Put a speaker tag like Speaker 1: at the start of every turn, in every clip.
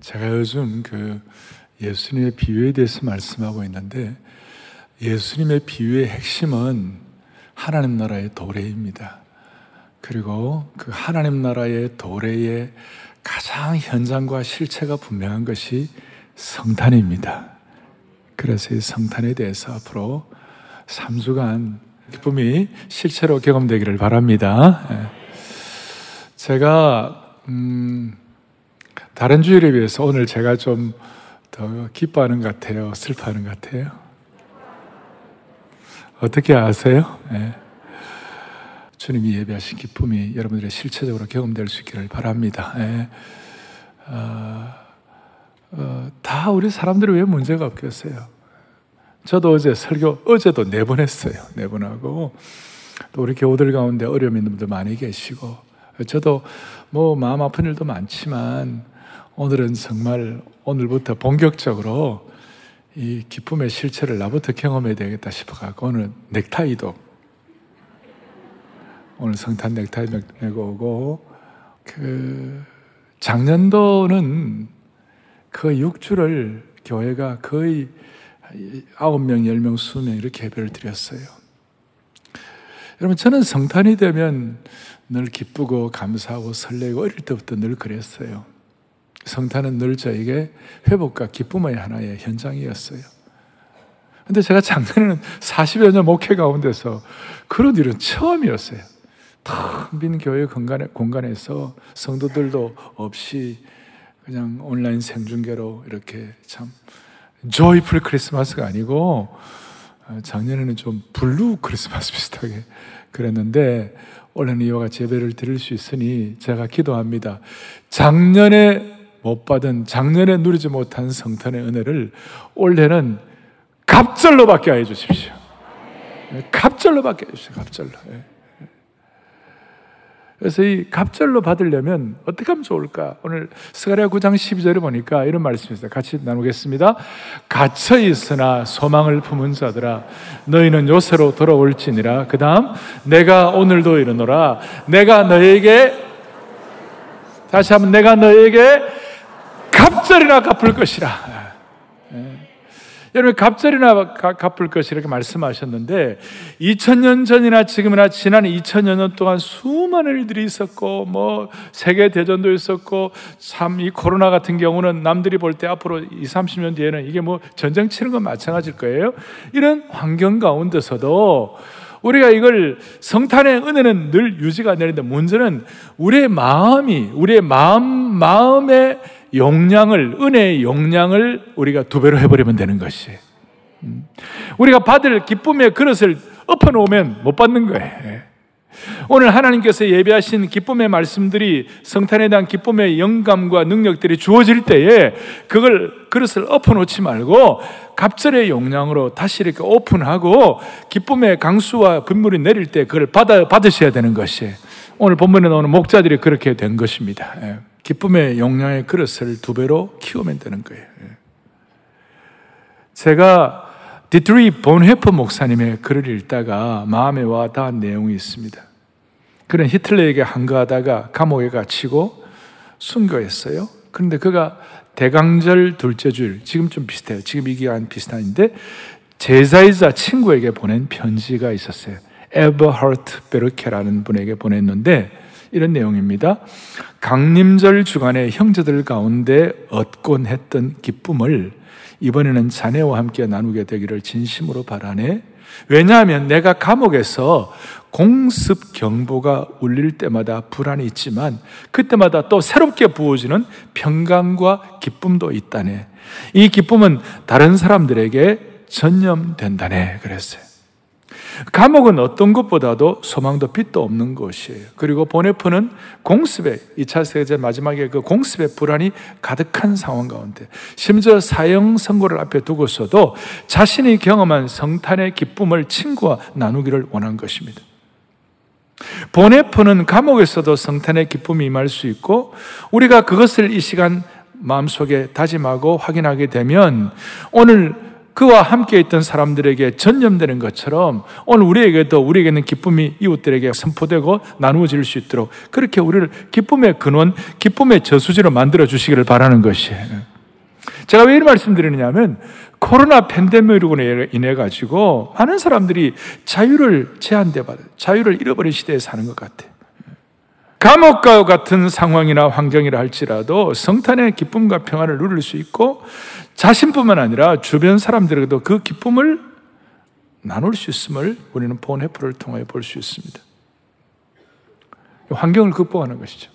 Speaker 1: 제가 요즘 그 예수님의 비유에 대해서 말씀하고 있는데 예수님의 비유의 핵심은 하나님 나라의 도래입니다. 그리고 그 하나님 나라의 도래의 가장 현장과 실체가 분명한 것이 성탄입니다. 그래서 이 성탄에 대해서 앞으로 3주간 기쁨이 실체로 경험되기를 바랍니다. 예. 제가 음, 다른 주일에 비해서 오늘 제가 좀 더 기뻐하는 것 같아요? 슬퍼하는 것 같아요? 어떻게 아세요? 네. 주님이 예배하신 기쁨이 여러분들의 실체적으로 경험될 수 있기를 바랍니다. 네. 어, 어, 다 우리 사람들이 왜 문제가 없겠어요? 저도 어제 설교, 어제도 네 번 했어요. 네 번 하고, 또 우리 교우들 가운데 어려움 있는 분들 많이 계시고, 저도 뭐 마음 아픈 일도 많지만, 오늘은 정말 오늘부터 본격적으로 이 기쁨의 실체를 나부터 경험해야 되겠다 싶어가지고 오늘 넥타이도 오늘 성탄 넥타이 메고 오고 그 작년도는 그 6주를 교회가 거의 9명, 10명, 20명 이렇게 예배를 드렸어요. 여러분 저는 성탄이 되면 늘 기쁘고 감사하고 설레고 어릴 때부터 늘 그랬어요. 성탄은 늘 저에게 회복과 기쁨의 하나의 현장이었어요. 근데 제가 작년에는 40여 년 목회 가운데서 그런 일은 처음이었어요. 텅 빈 교회 공간에, 공간에서 성도들도 없이 그냥 온라인 생중계로 이렇게 참 joyful 크리스마스가 아니고 어, 작년에는 좀 blue 크리스마스 비슷하게 그랬는데 올해는 이와 같이 예배를 드릴 수 있으니 제가 기도합니다. 작년에 못 받은 작년에 누리지 못한 성탄의 은혜를 올해는 갑절로 받게 해 주십시오. 갑절로 받게 해 주세요. 갑절로. 예. 그래서 이 갑절로 받으려면 어떻게 하면 좋을까? 오늘 스가랴 9장 12절에 보니까 이런 말씀이 있어요. 같이 나누겠습니다. 갇혀 있으나 소망을 품은 자들아 너희는 요새로 돌아올지니라. 그다음 내가 오늘도 이르노라. 내가 너에게 다시 한번 내가 너에게 갑절이나 갚을 것이라. 예. 여러분 갑절이나 갚을 것이 이렇게 말씀하셨는데 2000년 전이나 지금이나 지난 2000여 년 동안 수많은 일들이 있었고 뭐 세계 대전도 있었고 참 이 코로나 같은 경우는 남들이 볼 때 앞으로 2, 30년 뒤에는 이게 뭐 전쟁 치는 건 마찬가지일 거예요. 이런 환경 가운데서도 우리가 이걸 성탄의 은혜는 늘 유지가 되는데 문제는 우리의 마음이 우리의 마음 마음의 용량을, 은혜의 용량을 우리가 두 배로 해버리면 되는 것이. 음. 우리가 받을 기쁨의 그릇을 엎어놓으면 못 받는 거예요. 예. 오늘 하나님께서 예배하신 기쁨의 말씀들이 성탄에 대한 기쁨의 영감과 능력들이 주어질 때에 그걸 그릇을 엎어놓지 말고 갑절의 용량으로 다시 이렇게 오픈하고 기쁨의 강수와 분물이 내릴 때 그걸 받아 받으셔야 되는 것이 오늘 본문에 나오는 목자들이 그렇게 된 것입니다. 예. 기쁨의 용량의 그릇을 두 배로 키우면 되는 거예요. 예. 제가 디트리히 본회퍼 목사님의 글을 읽다가 마음에 와 닿은 내용이 있습니다. 그는 히틀러에게 항거하다가 감옥에 갇히고 순교했어요. 그런데 그가 대강절 둘째 주 지금 좀 비슷해요. 지금 이 기간 비슷한데 제자이자 친구에게 보낸 편지가 있었어요. 에버하르트 베트게라는 분에게 보냈는데 이런 내용입니다. 강림절 주간에 형제들 가운데 얻곤 했던 기쁨을 이번에는 자네와 함께 나누게 되기를 진심으로 바라네. 왜냐하면 내가 감옥에서 공습 경보가 울릴 때마다 불안이 있지만 그때마다 또 새롭게 부어지는 평강과 기쁨도 있다네. 이 기쁨은 다른 사람들에게 전염된다네. 그랬어요. 감옥은 어떤 것보다도 소망도 빛도 없는 것이에요. 그리고 보네프는 공습에 2차 세계 마지막에 그 공습의 불안이 가득한 상황 가운데 심지어 사형 선고를 앞에 두고서도 자신이 경험한 성탄의 기쁨을 친구와 나누기를 원한 것입니다. 보네프는 감옥에서도 성탄의 기쁨이 임할 수 있고 우리가 그것을 이 시간 마음속에 다짐하고 확인하게 되면 오늘 그와 함께 있던 사람들에게 전염되는 것처럼 오늘 우리에게도 우리에게는 기쁨이 이웃들에게 선포되고 나누어질 수 있도록 그렇게 우리를 기쁨의 근원, 기쁨의 저수지로 만들어 주시기를 바라는 것이에요. 제가 왜 이 말씀드리느냐면 코로나 팬데믹으로 인해 가지고 많은 사람들이 자유를 제한돼 받아 자유를 잃어버린 시대에 사는 것 같아요. 감옥과 같은 상황이나 환경이라 할지라도 성탄의 기쁨과 평안을 누릴 수 있고 자신뿐만 아니라 주변 사람들에게도 그 기쁨을 나눌 수 있음을 우리는 본해프를 통하여 볼 수 있습니다. 환경을 극복하는 것이죠.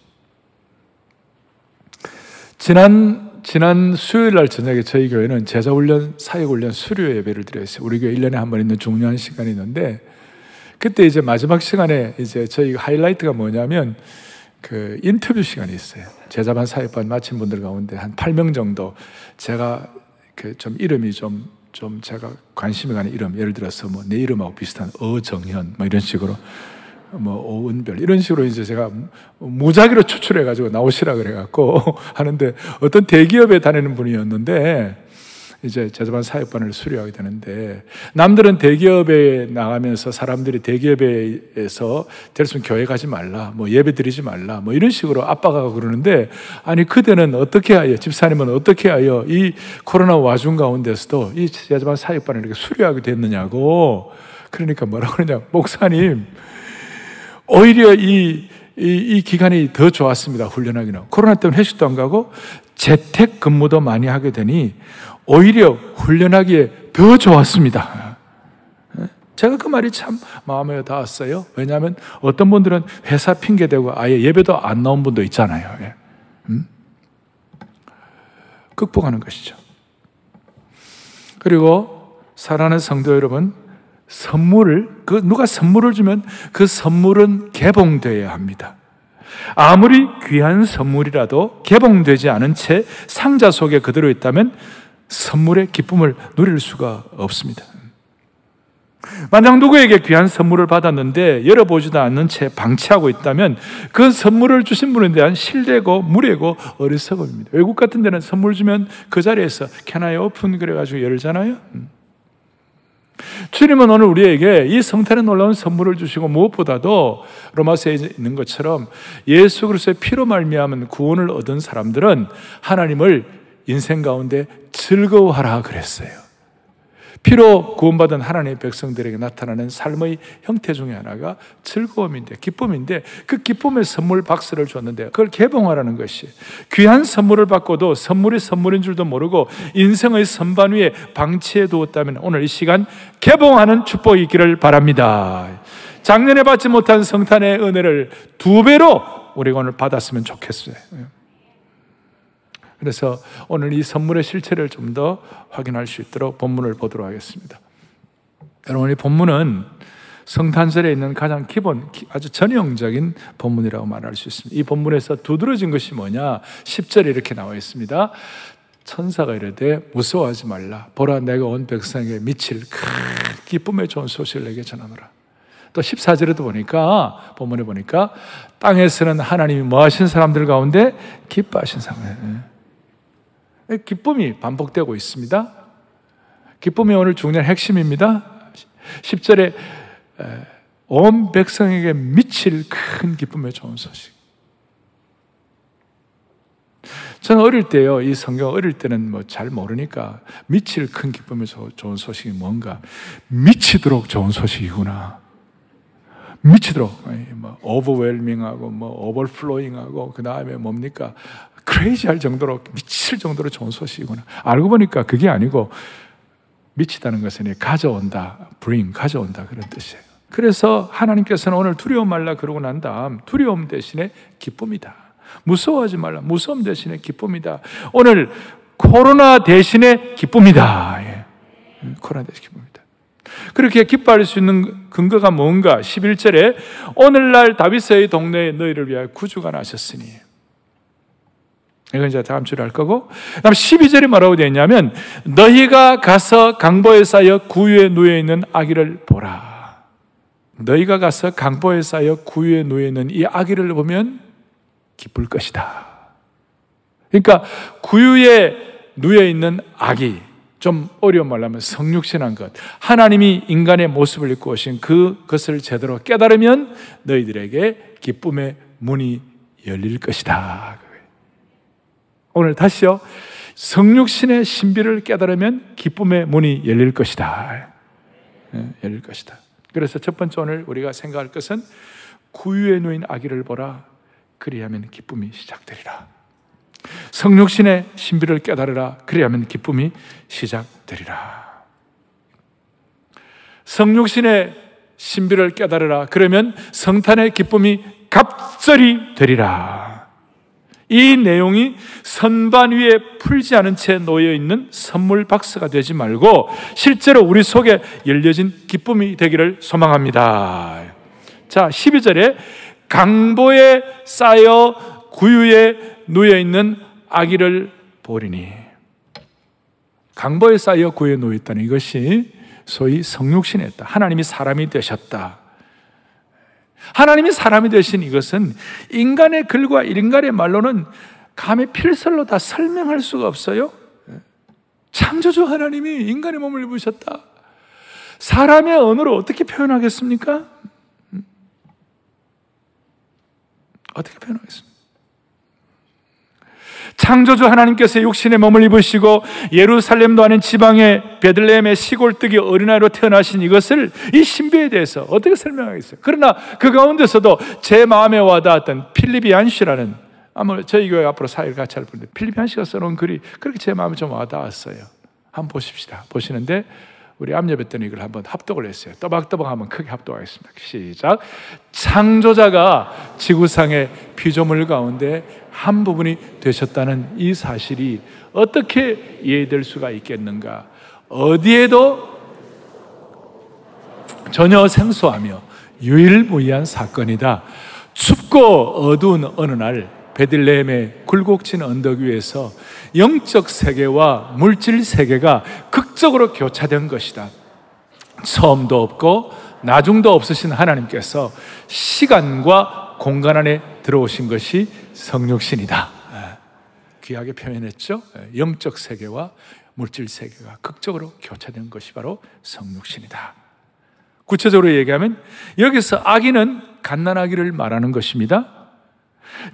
Speaker 1: 지난 지난 수요일 날 저녁에 저희 교회는 제자훈련, 사역훈련 수료 예배를 드렸어요. 우리 교회 1년에 한 번 있는 중요한 시간이 있는데 그때 이제 마지막 시간에 이제 저희 하이라이트가 뭐냐면 그 인터뷰 시간이 있어요. 제자반 사역반 마친 분들 가운데 한 8명 정도 제가 그 좀 이름이 좀, 좀 제가 관심이 가는 이름, 예를 들어서 뭐 내 이름하고 비슷한 어정현, 뭐 이런 식으로 뭐 오은별 이런 식으로 이제 제가 무작위로 추출해 가지고 나오시라 그래 갖고 하는데 어떤 대기업에 다니는 분이었는데 이제 제자반 사역반을 수료하게 되는데 남들은 대기업에 나가면서 사람들이 대기업에서 될수 교회 가지 말라 뭐 예배 드리지 말라 뭐 이런 식으로 압박하고 그러는데 아니 그대는 어떻게 하여 집사님은 어떻게 하여 이 코로나 와중 가운데서도 이 제자반 사역반을 이렇게 수료하게 됐느냐고 그러니까 뭐라 그러냐 목사님 오히려 이, 이, 이 기간이 더 좋았습니다. 훈련하기는. 코로나 때문에 회식도 안 가고 재택 근무도 많이 하게 되니 오히려 훈련하기에 더 좋았습니다. 제가 그 말이 참 마음에 닿았어요. 왜냐하면 어떤 분들은 회사 핑계대고 아예 예배도 안 나온 분도 있잖아요. 예. 음? 극복하는 것이죠. 그리고 사랑하는 성도 여러분, 선물을, 그 누가 선물을 주면 그 선물은 개봉되어야 합니다. 아무리 귀한 선물이라도 개봉되지 않은 채 상자 속에 그대로 있다면 선물의 기쁨을 누릴 수가 없습니다. 만약 누구에게 귀한 선물을 받았는데 열어보지도 않는 채 방치하고 있다면 그 선물을 주신 분에 대한 신뢰고 무례고 어리석음입니다. 외국 같은 데는 선물 주면 그 자리에서 Can I open? 그래가지고 열잖아요. 음. 주님은 오늘 우리에게 이 성탄에 놀라운 선물을 주시고 무엇보다도 로마서에 있는 것처럼 예수 그리스도의 피로 말미암은 구원을 얻은 사람들은 하나님을 인생 가운데 즐거워하라 그랬어요. 피로 구원받은 하나님의 백성들에게 나타나는 삶의 형태 중에 하나가 즐거움인데, 기쁨인데, 그 기쁨의 선물 박스를 줬는데, 그걸 개봉하라는 것이. 귀한 선물을 받고도 선물이 선물인 줄도 모르고 인생의 선반 위에 방치해 두었다면 오늘 이 시간 개봉하는 축복이 있기를 바랍니다. 작년에 받지 못한 성탄의 은혜를 두 배로 우리가 오늘 받았으면 좋겠어요. 그래서 오늘 이 선물의 실체를 좀 더 확인할 수 있도록 본문을 보도록 하겠습니다. 여러분, 이 본문은 성탄절에 있는 가장 기본, 아주 전형적인 본문이라고 말할 수 있습니다. 이 본문에서 두드러진 것이 뭐냐? 10절에 이렇게 나와 있습니다. 천사가 이르되 무서워하지 말라. 보라 내가 온 백성에게 미칠 큰 기쁨의 좋은 소식을 내게 전하노라. 또 14절에도 보니까 본문에 보니까 땅에서는 하나님이 뭐 하신 사람들 가운데 기뻐하신 사람. 기쁨이 반복되고 있습니다. 기쁨이 오늘 중요한 핵심입니다. 10절에 온 백성에게 미칠 큰 기쁨의 좋은 소식. 저는 어릴 때요, 이 성경 어릴 때는 뭐 잘 모르니까 미칠 큰 기쁨의 좋은 소식이 뭔가 미치도록 좋은 소식이구나. 미치도록 뭐 오버웰밍하고 뭐 오버플로잉하고 그 다음에 뭡니까 크레이지할 정도로 미칠 정도로 좋은 소식이구나. 알고 보니까 그게 아니고 미치다는 것은 가져온다, bring 가져온다 그런 뜻이에요. 그래서 하나님께서는 오늘 두려움 말라 그러고 난 다음 두려움 대신에 기쁨이다. 무서워하지 말라. 무서움 대신에 기쁨이다. 오늘 코로나 대신에 기쁨이다. 예. 코로나 대신 기쁨이다. 그렇게 기뻐할 수 있는 근거가 뭔가? 11절에 오늘날 다윗의 동네에 너희를 위하여 구주가 나셨으니 이건 이제 다음 주에 할 거고. 다음 12절에 뭐라고 되어 있냐면, 너희가 가서 강보에 쌓여 구유에 누워 있는 아기를 보라. 너희가 가서 강보에 쌓여 구유에 누워 있는 이 아기를 보면 기쁠 것이다. 그러니까 구유에 누워 있는 아기, 좀 어려운 말로 하면 성육신한 것. 하나님이 인간의 모습을 입고 오신 그것을 제대로 깨달으면 너희들에게 기쁨의 문이 열릴 것이다. 오늘 다시요. 성육신의 신비를 깨달으면 기쁨의 문이 열릴 것이다. 예, 열릴 것이다. 그래서 첫 번째 오늘 우리가 생각할 것은 구유에 놓인 아기를 보라. 그리하면 기쁨이 시작되리라. 성육신의 신비를 깨달으라. 그리하면 기쁨이 시작되리라. 성육신의 신비를 깨달으라. 그러면 성탄의 기쁨이 갑절이 되리라. 이 내용이 선반 위에 풀지 않은 채 놓여 있는 선물 박스가 되지 말고 실제로 우리 속에 열려진 기쁨이 되기를 소망합니다. 자, 12절에 강보에 쌓여 구유에 누여 있는 아기를 보리니 강보에 쌓여 구유에 누여 있다는 이것이 소위 성육신했다. 하나님이 사람이 되셨다. 하나님이 사람이 되신 이것은 인간의 글과 인간의 말로는 감히 필설로 다 설명할 수가 없어요. 창조주 하나님이 인간의 몸을 입으셨다. 사람의 언어로 어떻게 표현하겠습니까? 어떻게 표현하겠습니까? 창조주 하나님께서 육신의 몸을 입으시고 예루살렘도 아닌 지방의 베들레헴의 시골뜨기 어린아이로 태어나신 이것을 이 신비에 대해서 어떻게 설명하겠어요? 그러나 그 가운데서도 제 마음에 와닿았던 필리비안 씨라는 아마 저희 교회 앞으로 사회를 같이 할 분인데 필리비안 씨가 써놓은 글이 그렇게 제 마음에 좀 와닿았어요. 한번 보십시다. 보시는데 우리 암예배 이걸 한번 합독을 했어요. 떠박떠박 한번 크게 합독하겠습니다. 시작. 창조자가 지구상의 피조물 가운데 한 부분이 되셨다는 이 사실이 어떻게 이해될 수가 있겠는가? 어디에도 전혀 생소하며 유일무이한 사건이다. 춥고 어두운 어느 날 베들레헴의 굴곡진 언덕 위에서 영적 세계와 물질 세계가 극적으로 교차된 것이다. 처음도 없고 나중도 없으신 하나님께서 시간과 공간 안에 들어오신 것이 성육신이다. 예. 귀하게 표현했죠. 예. 영적 세계와 물질 세계가 극적으로 교차된 것이 바로 성육신이다. 구체적으로 얘기하면 여기서 아기는 갓난아기를 말하는 것입니다.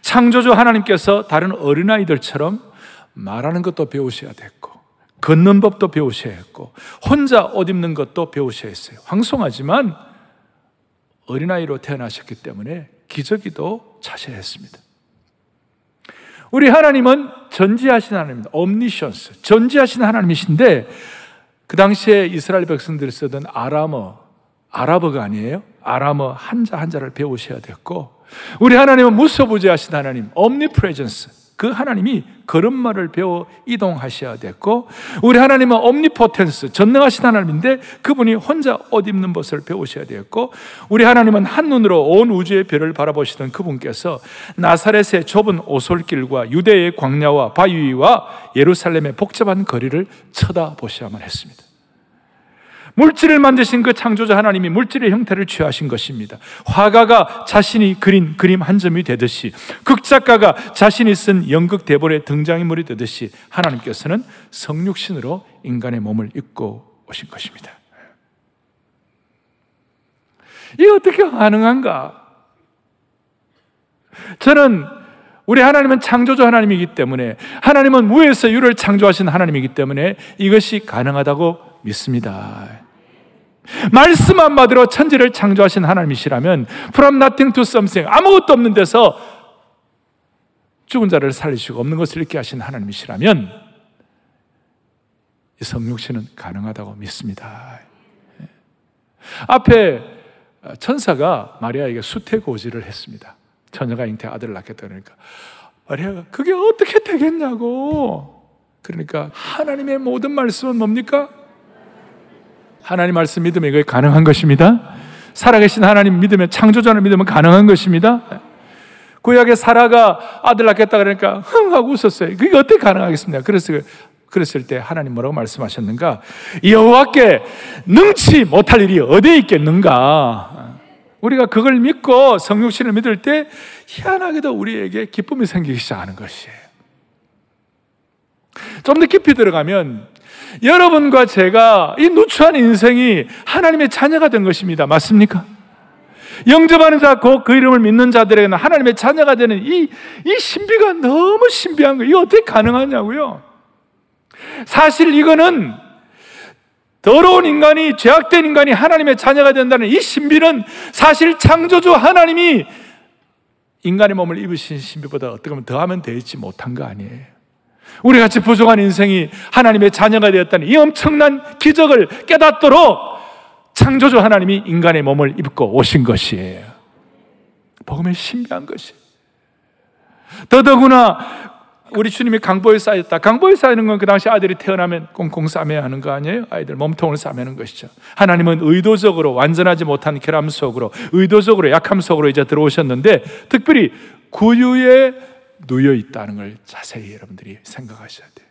Speaker 1: 창조주 하나님께서 다른 어린아이들처럼 말하는 것도 배우셔야 됐고, 걷는 법도 배우셔야 했고, 혼자 옷 입는 것도 배우셔야 했어요. 황송하지만 어린아이로 태어나셨기 때문에 기저귀도 차셔야 했습니다. 우리 하나님은 전지하신 하나님입니다. omniscience. 전지하신 하나님이신데, 그 당시에 이스라엘 백성들이 쓰던 아람어, 아랍어가 아니에요. 아람어 한자 한자를 배우셔야 됐고, 우리 하나님은 무소부지하신 하나님, omnipresence. 그 하나님이 걸음마를 배워 이동하셔야 됐고, 우리 하나님은 옴니포텐스, 전능하신 하나님인데 그분이 혼자 옷 입는 것을 배우셔야 되었고, 우리 하나님은 한눈으로 온 우주의 별을 바라보시던 그분께서 나사렛의 좁은 오솔길과 유대의 광야와 바위와 예루살렘의 복잡한 거리를 쳐다보셔야만 했습니다. 물질을 만드신 그 창조자 하나님이 물질의 형태를 취하신 것입니다. 화가가 자신이 그린 그림 한 점이 되듯이 극작가가 자신이 쓴 연극 대본의 등장인물이 되듯이 하나님께서는 성육신으로 인간의 몸을 입고 오신 것입니다. 이게 어떻게 가능한가? 저는 우리 하나님은 창조주 하나님이기 때문에 하나님은 무에서 유를 창조하신 하나님이기 때문에 이것이 가능하다고 믿습니다. 말씀 한마디로 천지를 창조하신 하나님이시라면 from nothing to something 아무것도 없는 데서 죽은 자를 살리시고 없는 것을 잃게 하신 하나님이시라면 이 성육신은 가능하다고 믿습니다. 앞에 천사가 마리아에게 수태고지를 했습니다. 처녀가 잉태 아들을 낳겠다 그러니까 마리아가 그게 어떻게 되겠냐고 그러니까 하나님의 모든 말씀은 뭡니까? 하나님 말씀 믿으면 이거 가능한 것입니다. 살아계신 하나님 믿으면 창조자를 믿으면 가능한 것입니다. 구약에 사라가 아들 낳겠다 그러니까 흥 하고 웃었어요. 그게 어떻게 가능하겠습니까? 그래서 그랬을 때 하나님 뭐라고 말씀하셨는가? 여호와께 능치 못할 일이 어디에 있겠는가? 우리가 그걸 믿고 성육신을 믿을 때 희한하게도 우리에게 기쁨이 생기기 시작하는 것이에요. 좀 더 깊이 들어가면 여러분과 제가 이 누추한 인생이 하나님의 자녀가 된 것입니다. 맞습니까? 영접하는 자, 그, 그 이름을 믿는 자들에게는 하나님의 자녀가 되는 이, 이 신비가 너무 신비한 거예요. 이게 어떻게 가능하냐고요? 사실 이거는 더러운 인간이, 죄악된 인간이 하나님의 자녀가 된다는 이 신비는 사실 창조주 하나님이 인간의 몸을 입으신 신비보다 어떻게 보면 더하면 되지 못한 거 아니에요. 우리 같이 부족한 인생이 하나님의 자녀가 되었다는 이 엄청난 기적을 깨닫도록 창조주 하나님이 인간의 몸을 입고 오신 것이에요. 복음의 신비한 것이. 더더구나 우리 주님이 강보에 쌓였다. 강보에 쌓이는 건 그 당시 아들이 태어나면 꽁꽁 싸매야 하는 거 아니에요? 아이들 몸통을 싸매는 것이죠. 하나님은 의도적으로 완전하지 못한 결함 속으로, 의도적으로 약함 속으로 이제 들어오셨는데, 특별히 구유에 누여 있다는 걸 자세히 여러분들이 생각하셔야 돼요.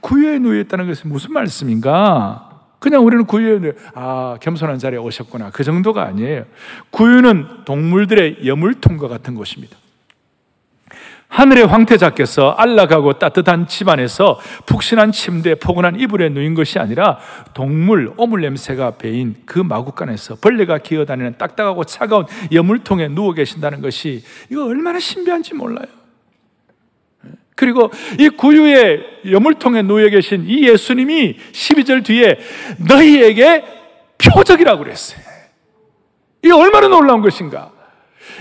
Speaker 1: 구유에 누여 있다는 것은 무슨 말씀인가? 그냥 우리는 구유에 아 겸손한 자리에 오셨구나 그 정도가 아니에요. 구유는 동물들의 여물통과 같은 곳입니다. 하늘의 황태자께서 안락하고 따뜻한 집안에서 푹신한 침대, 포근한 이불에 누인 것이 아니라 동물, 오물 냄새가 배인 그 마구간에서 벌레가 기어다니는 딱딱하고 차가운 여물통에 누워 계신다는 것이 이거 얼마나 신비한지 몰라요. 그리고 이 구유의 여물통에 누워 계신 이 예수님이 12절 뒤에 너희에게 표적이라고 그랬어요. 이게 얼마나 놀라운 것인가?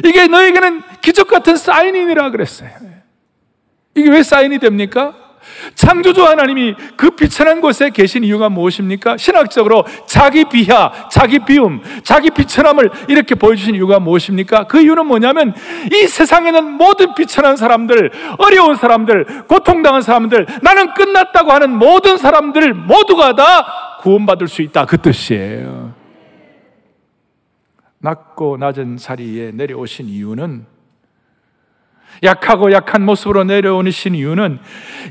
Speaker 1: 이게 너에게는 기적 같은 사인이라 그랬어요. 이게 왜 사인이 됩니까? 창조주 하나님이 그 비천한 곳에 계신 이유가 무엇입니까? 신학적으로 자기 비하, 자기 비움, 자기 비천함을 이렇게 보여주신 이유가 무엇입니까? 그 이유는 뭐냐면 이 세상에는 모든 비천한 사람들, 어려운 사람들, 고통당한 사람들, 나는 끝났다고 하는 모든 사람들 모두가 다 구원받을 수 있다. 그 뜻이에요. 낮고 낮은 자리에 내려오신 이유는 약하고 약한 모습으로 내려오신 이유는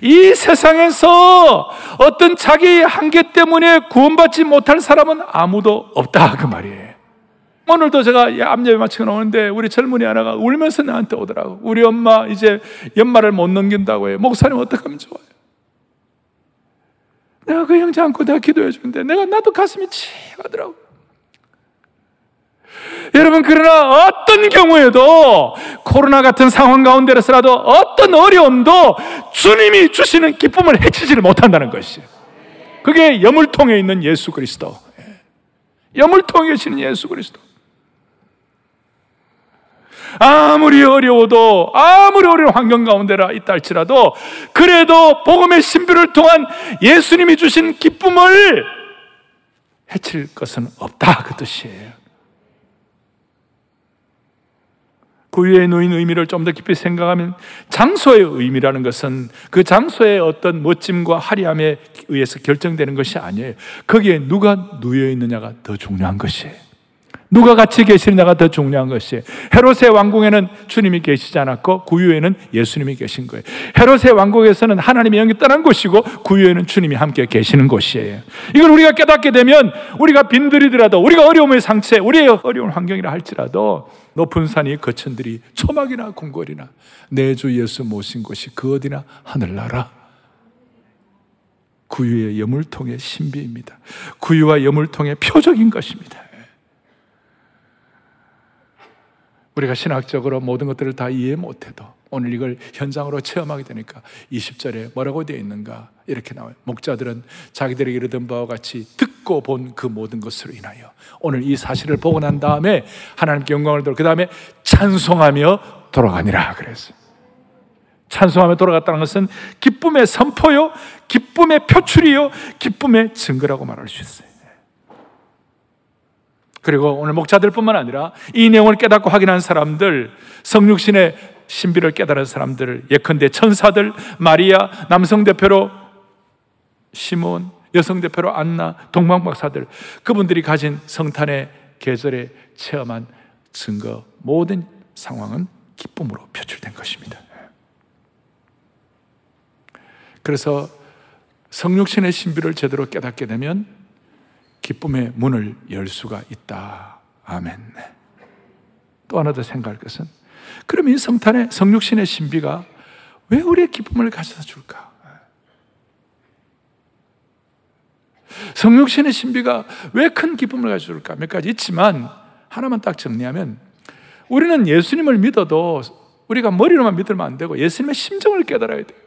Speaker 1: 이 세상에서 어떤 자기 한계 때문에 구원받지 못할 사람은 아무도 없다 그 말이에요. 오늘도 제가 암예배 마치고 나오는데 우리 젊은이 하나가 울면서 나한테 오더라고. 우리 엄마 이제 연말을 못 넘긴다고 해요. 목사님 어떻게 하면 좋아요? 내가 그 형제 안고 내가 기도해 주는데 내가 나도 가슴이 치하더라고. 여러분, 그러나 어떤 경우에도 코로나 같은 상황 가운데서라도 어떤 어려움도 주님이 주시는 기쁨을 해치지를 못한다는 것이에요. 그게 여물통에 있는 예수 그리스도. 여물통에 계시는 예수 그리스도. 아무리 어려워도 아무리 어려운 환경 가운데라 있다 할지라도 그래도 복음의 신비를 통한 예수님이 주신 기쁨을 해칠 것은 없다 그 뜻이에요. 구유에 놓인 의미를 좀 더 깊이 생각하면 장소의 의미라는 것은 그 장소의 어떤 멋짐과 화려함에 의해서 결정되는 것이 아니에요. 거기에 누가 누여 있느냐가 더 중요한 것이에요. 누가 같이 계시느냐가 더 중요한 것이에요. 헤롯의 왕궁에는 주님이 계시지 않았고 구유에는 예수님이 계신 거예요. 헤롯의 왕국에서는 하나님의 영이 떠난 곳이고 구유에는 주님이 함께 계시는 곳이에요. 이걸 우리가 깨닫게 되면 우리가 빈들이더라도 우리가 어려움의 상처, 우리의 어려운 환경이라 할지라도 높은 산이 거천들이 초막이나 궁궐이나 내 주 예수 모신 곳이 그 어디나 하늘나라. 구유의 여물통의 신비입니다. 구유와 여물통의 표적인 것입니다. 우리가 신학적으로 모든 것들을 다 이해 못해도 오늘 이걸 현장으로 체험하게 되니까 20절에 뭐라고 되어 있는가 이렇게 나와요. 목자들은 자기들에게 이르던 바와 같이 듣고 본 그 모든 것으로 인하여 오늘 이 사실을 보고 난 다음에 하나님께 영광을 돌그 다음에 찬송하며 돌아가니라 그랬어요. 찬송하며 돌아갔다는 것은 기쁨의 선포요, 기쁨의 표출이요, 기쁨의 증거라고 말할 수 있어요. 그리고 오늘 목자들뿐만 아니라 이 내용을 깨닫고 확인한 사람들, 성육신의 신비를 깨달은 사람들, 예컨대 천사들, 마리아, 남성 대표로 시몬, 여성 대표로 안나, 동방 박사들, 그분들이 가진 성탄의 계절에 체험한 증거, 모든 상황은 기쁨으로 표출된 것입니다. 그래서 성육신의 신비를 제대로 깨닫게 되면 기쁨의 문을 열 수가 있다. 아멘. 또 하나 더 생각할 것은 그럼 이 성탄의 성육신의 신비가 왜 우리의 기쁨을 가져다 줄까? 성육신의 신비가 왜 큰 기쁨을 가져줄까? 몇 가지 있지만 하나만 딱 정리하면 우리는 예수님을 믿어도 우리가 머리로만 믿으면 안 되고 예수님의 심정을 깨달아야 돼요.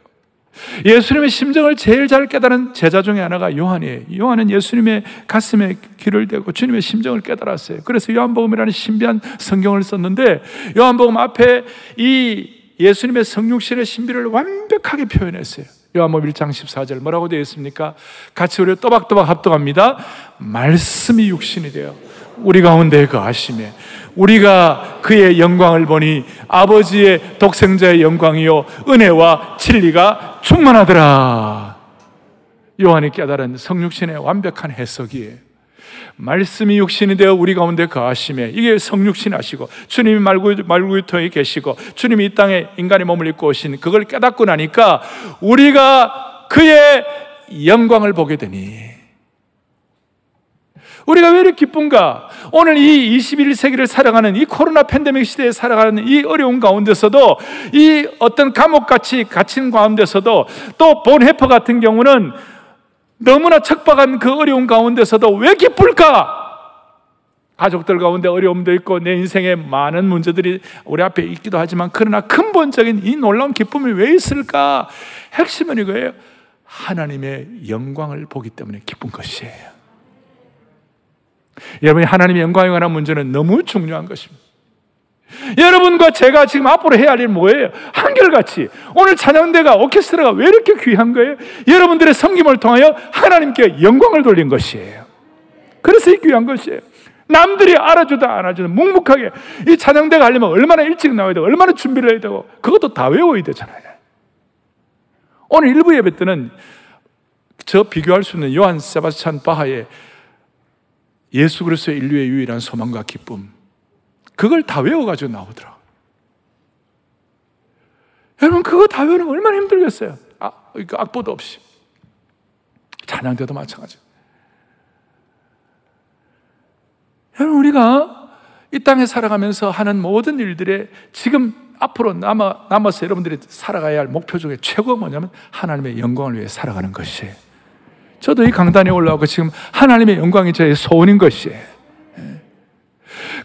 Speaker 1: 예수님의 심정을 제일 잘 깨달은 제자 중에 하나가 요한이에요. 요한은 예수님의 가슴에 귀를 대고 주님의 심정을 깨달았어요. 그래서 요한복음이라는 신비한 성경을 썼는데 요한복음 앞에 이 예수님의 성육신의 신비를 완벽하게 표현했어요. 요한복음 1장 14절 뭐라고 되어 있습니까? 같이 우리 또박또박 합동합니다. 말씀이 육신이 되어 우리 가운데 거하심에 우리가 그의 영광을 보니 아버지의 독생자의 영광이요 은혜와 진리가 충만하더라. 요한이 깨달은 성육신의 완벽한 해석이에요. 말씀이 육신이 되어 우리 가운데 거하심에 이게 성육신 하시고 주님이 말구, 말구유토에 계시고 주님이 이 땅에 인간의 몸을 입고 오신 그걸 깨닫고 나니까 우리가 그의 영광을 보게 되니 우리가 왜 이렇게 기쁜가? 오늘 이 21세기를 살아가는 이 코로나 팬데믹 시대에 살아가는 이 어려운 가운데서도 이 어떤 감옥같이 갇힌 가운데서도 또 본 해퍼 같은 경우는 너무나 척박한 그 어려운 가운데서도 왜 기쁠까? 가족들 가운데 어려움도 있고 내 인생에 많은 문제들이 우리 앞에 있기도 하지만 그러나 근본적인 이 놀라운 기쁨이 왜 있을까? 핵심은 이거예요. 하나님의 영광을 보기 때문에 기쁜 것이에요. 여러분이 하나님의 영광에 관한 문제는 너무 중요한 것입니다. 여러분과 제가 지금 앞으로 해야 할 일 뭐예요? 한결같이 오늘 찬양대가 오케스트라가 왜 이렇게 귀한 거예요? 여러분들의 섬김을 통하여 하나님께 영광을 돌린 것이에요. 그래서 이 귀한 것이에요. 남들이 알아주다 안아주다 묵묵하게 이 찬양대가 하려면 얼마나 일찍 나와야 되고 얼마나 준비를 해야 되고 그것도 다 외워야 되잖아요. 오늘 일부 예배 때는 저 비교할 수 있는 요한 세바스찬 바하의 예수 그리스도의 인류의 유일한 소망과 기쁨 그걸 다 외워가지고 나오더라. 여러분 그거 다 외우는 얼마나 힘들겠어요. 아, 그 악보도 없이 찬양 때도 마찬가지. 여러분 우리가 이 땅에 살아가면서 하는 모든 일들에 지금 앞으로 남아, 남아서 여러분들이 살아가야 할 목표 중에 최고가 뭐냐면 하나님의 영광을 위해 살아가는 것이에요. 저도 이 강단에 올라오고 지금 하나님의 영광이 저의 소원인 것이에요. 예.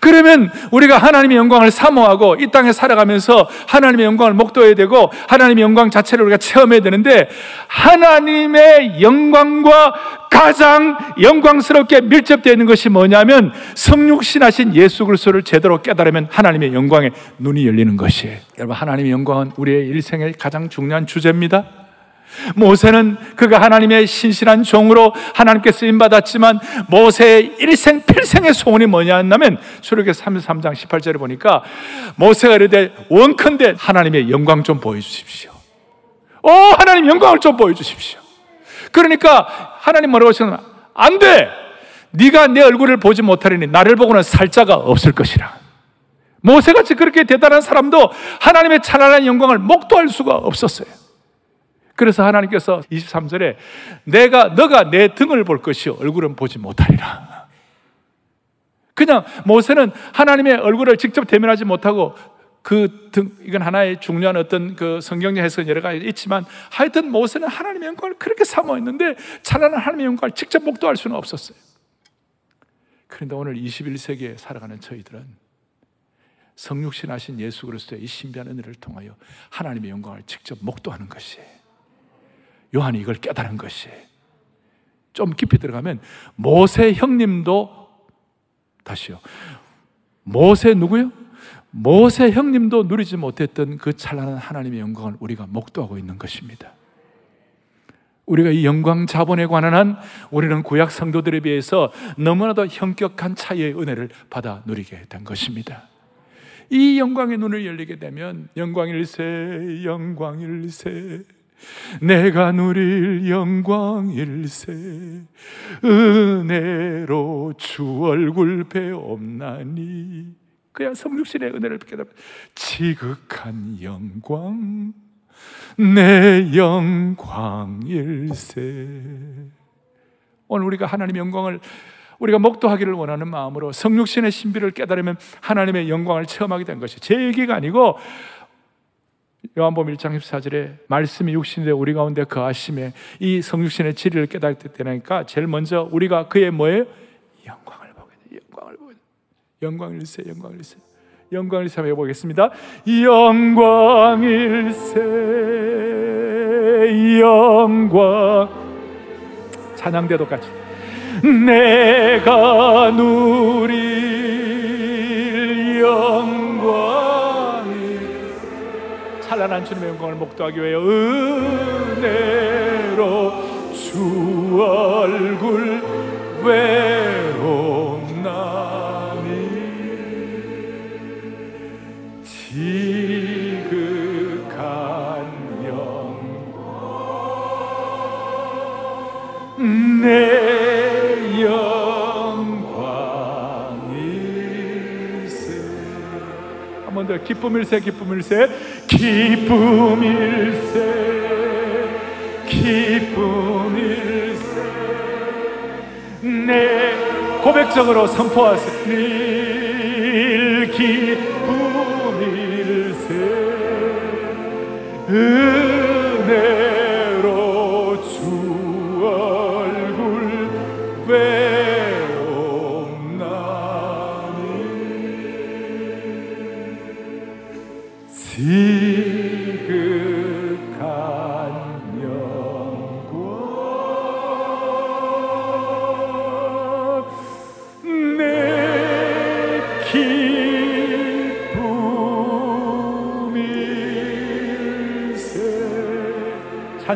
Speaker 1: 그러면 우리가 하나님의 영광을 사모하고 이 땅에 살아가면서 하나님의 영광을 목도해야 되고 하나님의 영광 자체를 우리가 체험해야 되는데 하나님의 영광과 가장 영광스럽게 밀접되어 있는 것이 뭐냐면 성육신하신 예수 그리스도를 제대로 깨달으면 하나님의 영광에 눈이 열리는 것이에요. 여러분 하나님의 영광은 우리의 일생의 가장 중요한 주제입니다. 모세는 그가 하나님의 신실한 종으로 하나님께 쓰임 받았지만 모세의 일생 필생의 소원이 뭐냐면 출애굽기 33장 18절에 보니까 모세가 이르되 원컨대 하나님의 영광 좀 보여 주십시오. 오 하나님 영광을 좀 보여 주십시오. 그러니까 하나님 뭐라고 하시는 안 돼. 네가 내 얼굴을 보지 못하리니 나를 보고는 살자가 없을 것이라. 모세같이 그렇게 대단한 사람도 하나님의 찬란한 영광을 목도할 수가 없었어요. 그래서 하나님께서 23절에 내가 너가 내 등을 볼 것이 얼굴은 보지 못하리라. 그냥 모세는 하나님의 얼굴을 직접 대면하지 못하고 그 등, 이건 하나의 중요한 어떤 그 성경적 해석은 여러 가지 있지만 하여튼 모세는 하나님의 영광을 그렇게 사모했는데 찬란한 하나님의 영광을 직접 목도할 수는 없었어요. 그런데 오늘 21세기에 살아가는 저희들은 성육신 하신 예수 그리스도의 이 신비한 은혜를 통하여 하나님의 영광을 직접 목도하는 것이에요. 요한이 이걸 깨달은 것이. 좀 깊이 들어가면 모세 형님도 다시요. 모세 누구요? 모세 형님도 누리지 못했던 그 찬란한 하나님의 영광을 우리가 목도하고 있는 것입니다. 우리가 이 영광 자본에 관한 한 우리는 구약 성도들에 비해서 너무나도 현격한 차이의 은혜를 받아 누리게 된 것입니다. 이 영광의 눈을 열리게 되면 영광일세 영광일세 내가 누릴 영광일세. 은혜로 주 얼굴 배옵나니. 그야 성육신의 은혜를 깨닫 지극한 영광 내 영광일세. 오늘 우리가 하나님의 영광을 우리가 목도하기를 원하는 마음으로 성육신의 신비를 깨달으면 하나님의 영광을 체험하게 된 것이 제 얘기가 아니고 요한복음 1장 14절에 말씀이 되어 우리 가운데 거하심에 이 성육신의 진리를 깨닫게 되니까 제일 먼저 우리가 그의 뭐예요? 영광을 보게 돼. 영광을 보게 돼. 영광일세, 영광일세. 영광일세 한번 해보겠습니다. 영광 일세, 영광. 찬양대도 같이. 내가 누릴 영 찬란한 주님의 영광을 목도하기 위하여 은혜로 주 얼굴 외롭나니. 지극한 영광. 내 영광일세 한 번 더 기쁨일세 기쁨일세 기쁨일세 기쁨일세. 내 고백적으로 선포하세요. 늘 기쁨일세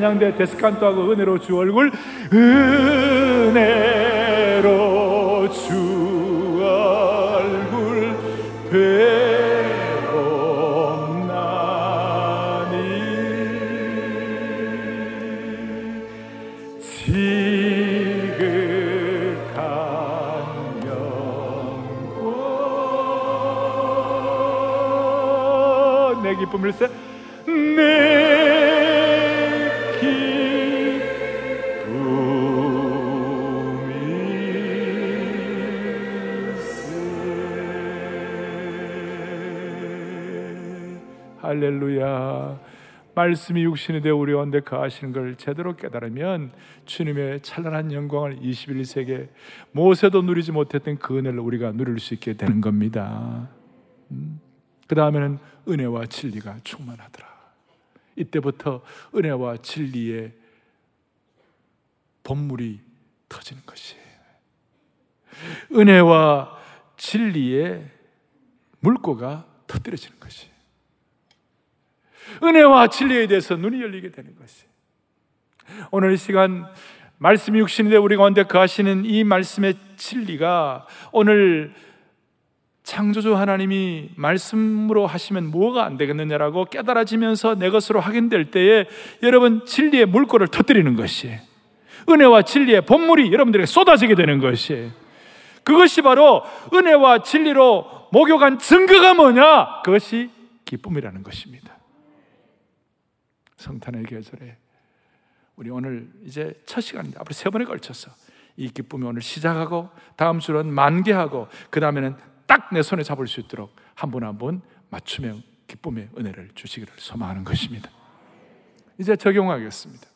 Speaker 1: 찬양대 데스칸토하고 은혜로 주 얼굴 은혜 할렐루야 말씀이 육신이 되어 우리 가운데 거하시는 걸 제대로 깨달으면 주님의 찬란한 영광을 21세기에 모세도 누리지 못했던 그 은혜를 우리가 누릴 수 있게 되는 겁니다. 그 다음에는 은혜와 진리가 충만하더라. 이때부터 은혜와 진리의 본물이 터지는 것이에요. 은혜와 진리의 물고가 터뜨려지는 것이에요. 은혜와 진리에 대해서 눈이 열리게 되는 것이에요. 오늘 이 시간 말씀이 육신인데 우리 가운데 거하시는 이 말씀의 진리가 오늘 창조주 하나님이 말씀으로 하시면 뭐가 안 되겠느냐라고 깨달아지면서 내 것으로 확인될 때에 여러분 진리의 물꼬를 터뜨리는 것이 은혜와 진리의 본물이 여러분들에게 쏟아지게 되는 것이 그것이 바로 은혜와 진리로 목욕한 증거가 뭐냐? 그것이 기쁨이라는 것입니다. 성탄의 계절에 우리 오늘 이제 첫 시간인데 앞으로 세 번에 걸쳐서 이 기쁨이 오늘 시작하고 다음 주는 만개하고 그 다음에는 딱 내 손에 잡을 수 있도록 한분 한분 맞춤형 기쁨의 은혜를 주시기를 소망하는 것입니다. 이제 적용하겠습니다.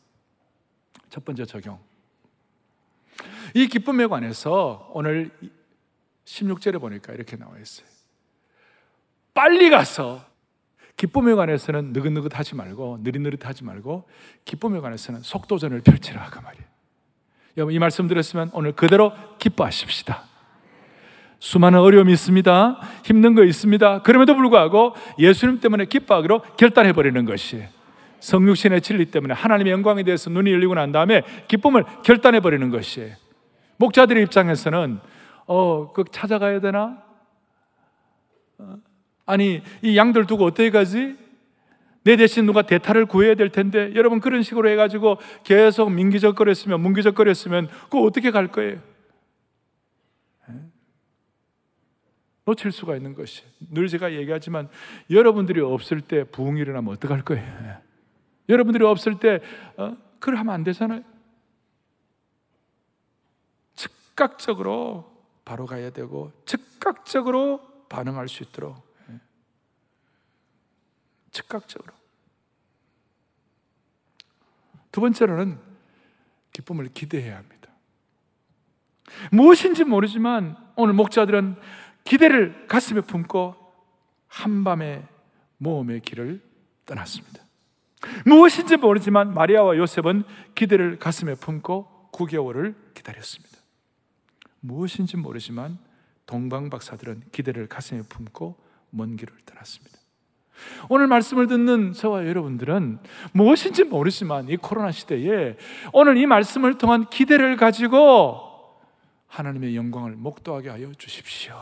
Speaker 1: 첫 번째 적용. 이 기쁨에 관해서 오늘 16절에 보니까 이렇게 나와 있어요. 빨리 가서 기쁨에 관해서는 느긋느긋하지 말고 느릿느릿하지 말고 기쁨에 관해서는 속도전을 펼치라 그 말이에요. 여러분 이 말씀 들었으면 오늘 그대로 기뻐하십시다. 수많은 어려움이 있습니다. 힘든 거 있습니다. 그럼에도 불구하고 예수님 때문에 기뻐하기로 결단해 버리는 것이 성육신의 진리 때문에 하나님의 영광에 대해서 눈이 열리고 난 다음에 기쁨을 결단해 버리는 것이 목자들의 입장에서는 어, 그 찾아가야 되나? 어, 아니, 이 양들 두고 어떻게 가지? 내 대신 누가 대타를 구해야 될 텐데, 여러분 그런 식으로 해가지고 계속 민기적거렸으면, 문기적거렸으면, 그거 어떻게 갈 거예요? 놓칠 수가 있는 것이. 늘 제가 얘기하지만, 여러분들이 없을 때 부흥이 일어나면 어떡할 거예요? 여러분들이 없을 때, 어? 그걸 하면 안 되잖아요. 즉각적으로 바로 가야 되고, 즉각적으로 반응할 수 있도록. 즉각적으로. 두 번째로는 기쁨을 기대해야 합니다. 무엇인지 모르지만 오늘 목자들은 기대를 가슴에 품고 한밤에 모험의 길을 떠났습니다. 무엇인지 모르지만 마리아와 요셉은 기대를 가슴에 품고 9개월을 기다렸습니다. 무엇인지 모르지만 동방박사들은 기대를 가슴에 품고 먼 길을 떠났습니다. 오늘 말씀을 듣는 저와 여러분들은 무엇인지 모르지만 이 코로나 시대에 오늘 이 말씀을 통한 기대를 가지고 하나님의 영광을 목도하게 하여 주십시오.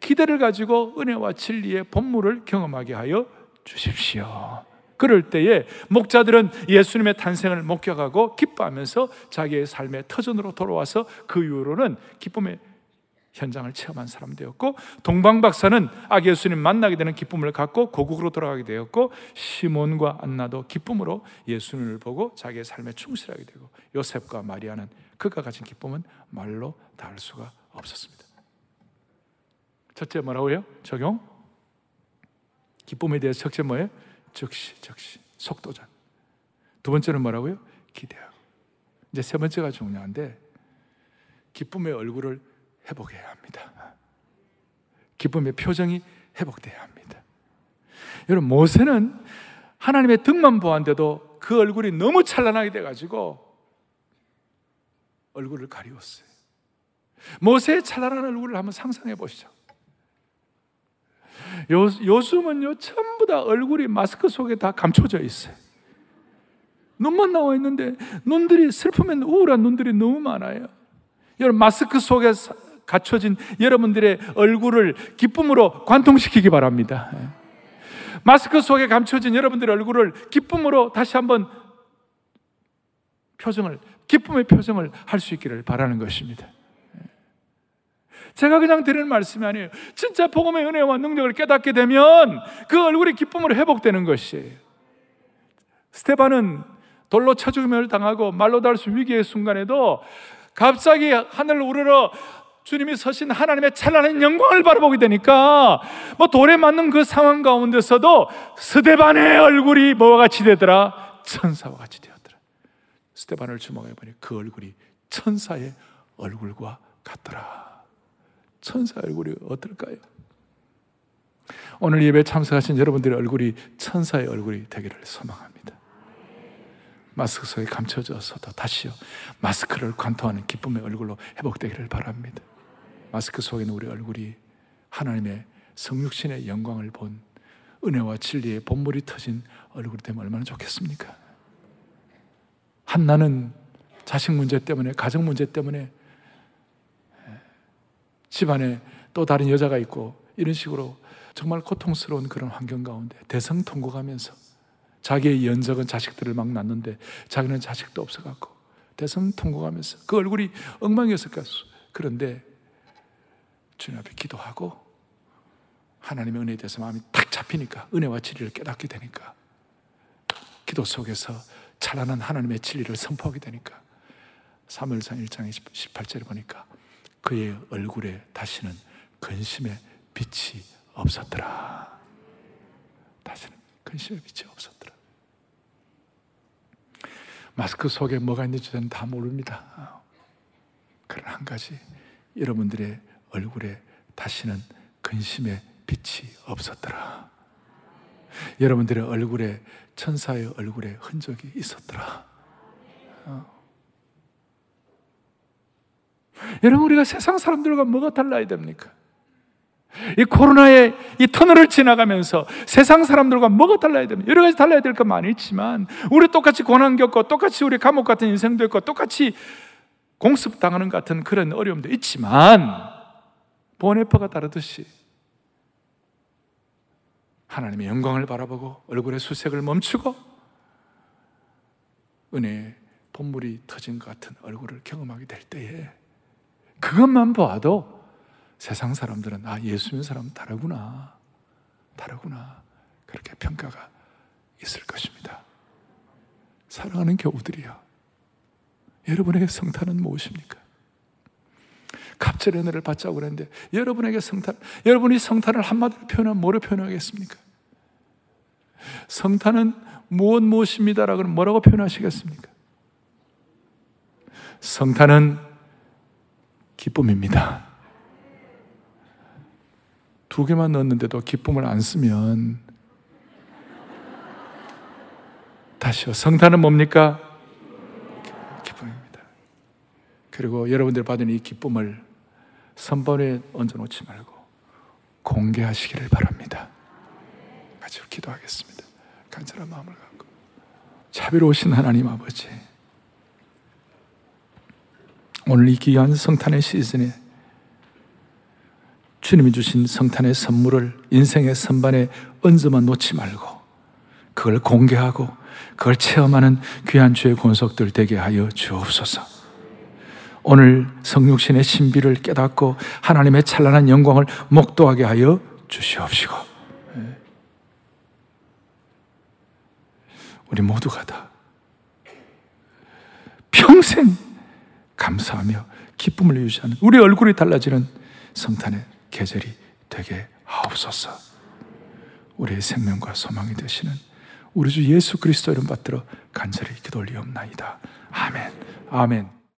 Speaker 1: 기대를 가지고 은혜와 진리의 본물을 경험하게 하여 주십시오. 그럴 때에 목자들은 예수님의 탄생을 목격하고 기뻐하면서 자기의 삶의 터전으로 돌아와서 그 이후로는 기쁨의 현장을 체험한 사람 되었고 동방 박사는 아 예수님 만나게 되는 기쁨을 갖고 고국으로 돌아가게 되었고 시몬과 안나도 기쁨으로 예수님을 보고 자기의 삶에 충실하게 되고 요셉과 마리아는 그가 가진 기쁨은 말로 다할 수가 없었습니다. 첫째 뭐라고요? 적용. 기쁨에 대해서 첫째 뭐예요? 즉시, 즉시, 속도전. 두 번째는 뭐라고요? 기대하고. 이제 세 번째가 중요한데, 기쁨의 얼굴을 회복해야 합니다. 기쁨의 표정이 회복돼야 합니다. 여러분, 모세는 하나님의 등만 보았는데도 그 얼굴이 너무 찬란하게 돼가지고 얼굴을 가리웠어요. 모세의 찬란한 얼굴을 한번 상상해 보시죠. 요, 요즘은요, 전부 다 얼굴이 마스크 속에 다 감춰져 있어요. 눈만 나와 있는데, 눈들이, 슬프면 우울한 눈들이 너무 많아요. 여러분, 마스크 속에 갖춰진 여러분들의 얼굴을 기쁨으로 관통시키기 바랍니다. 예. 마스크 속에 감춰진 여러분들의 얼굴을 기쁨으로 다시 한번 표정을, 기쁨의 표정을 할 수 있기를 바라는 것입니다. 제가 그냥 드리는 말씀이 아니에요. 진짜 복음의 은혜와 능력을 깨닫게 되면 그 얼굴이 기쁨으로 회복되는 것이에요. 스테반은 돌로 쳐 죽음을 당하고 말로 닿을 수 위기의 순간에도 갑자기 하늘을 우러러 주님이 서신 하나님의 찬란한 영광을 바라보게 되니까 뭐 돌에 맞는 그 상황 가운데서도 스테반의 얼굴이 뭐와 같이 되더라? 천사와 같이 되었더라. 스테반을 주목해 보니 그 얼굴이 천사의 얼굴과 같더라. 천사 얼굴이 어떨까요? 오늘 예배 참석하신 여러분들의 얼굴이 천사의 얼굴이 되기를 소망합니다. 마스크 속에 감춰져서도 다시요 마스크를 관통하는 기쁨의 얼굴로 회복되기를 바랍니다. 마스크 속에 있는 우리 얼굴이 하나님의 성육신의 영광을 본 은혜와 진리의 본물이 터진 얼굴이 되면 얼마나 좋겠습니까? 한나는 자식 문제 때문에 가정 문제 때문에 집안에 또 다른 여자가 있고 이런 식으로 정말 고통스러운 그런 환경 가운데 대성통곡하면서 자기의 연적은 자식들을 막 낳는데 자기는 자식도 없어갖고 대성통곡하면서 그 얼굴이 엉망이었을 까 그런데 주님 앞에 기도하고 하나님의 은혜에 대해서 마음이 탁 잡히니까 은혜와 진리를 깨닫게 되니까 기도 속에서 찬란한 하나님의 진리를 선포하게 되니까 3월상 1장 18절에 보니까 그의 얼굴에 다시는 근심의 빛이 없었더라. 다시는 근심의 빛이 없었더라. 마스크 속에 뭐가 있는지 저는 다 모릅니다. 그러나 한 가지, 여러분들의 얼굴에 다시는 근심의 빛이 없었더라. 여러분들의 얼굴에 천사의 얼굴에 흔적이 있었더라. 어. 여러분, 우리가 세상 사람들과 뭐가 달라야 됩니까? 이 코로나의 이 터널을 지나가면서 세상 사람들과 뭐가 달라야 됩니까? 여러 가지 달라야 될것 많이 있지만, 우리 똑같이 고난 겪고, 똑같이 우리 감옥 같은 인생도 있고, 똑같이 공습 당하는 같은 그런 어려움도 있지만, 보네퍼가 다르듯이, 하나님의 영광을 바라보고, 얼굴의 수색을 멈추고, 은혜의 본물이 터진 것 같은 얼굴을 경험하게 될 때에, 그것만 봐도 세상 사람들은 아 예수 믿는 사람은 다르구나 다르구나 그렇게 평가가 있을 것입니다 사랑하는 교우들이요 여러분에게 성탄은 무엇입니까? 갑절의 은혜를 받자고 그랬는데 여러분에게 성탄 여러분이 성탄을 한마디로 표현하면 뭐로 표현하겠습니까? 성탄은 무엇 무엇입니다라고 뭐라고 표현하시겠습니까? 성탄은 기쁨입니다. 두 개만 넣었는데도 기쁨을 안 쓰면 다시요. 성탄은 뭡니까? 기쁨입니다. 그리고 여러분들 받은 이 기쁨을 선반에 얹어놓지 말고 공개하시기를 바랍니다. 같이 기도하겠습니다. 간절한 마음을 갖고 자비로우신 하나님 아버지 오늘 이 귀한 성탄의 시즌에 주님이 주신 성탄의 선물을 인생의 선반에 얹어만 놓지 말고 그걸 공개하고 그걸 체험하는 귀한 주의 권속들 되게 하여 주옵소서. 오늘 성육신의 신비를 깨닫고 하나님의 찬란한 영광을 목도하게 하여 주시옵시고. 예. 우리 모두가 다 평생 감사하며 기쁨을 유지하는 우리 얼굴이 달라지는 성탄의 계절이 되게 하옵소서. 우리의 생명과 소망이 되시는 우리 주 예수 그리스도 이름 받들어 간절히 기도 올리옵나이다. 아멘. 아멘.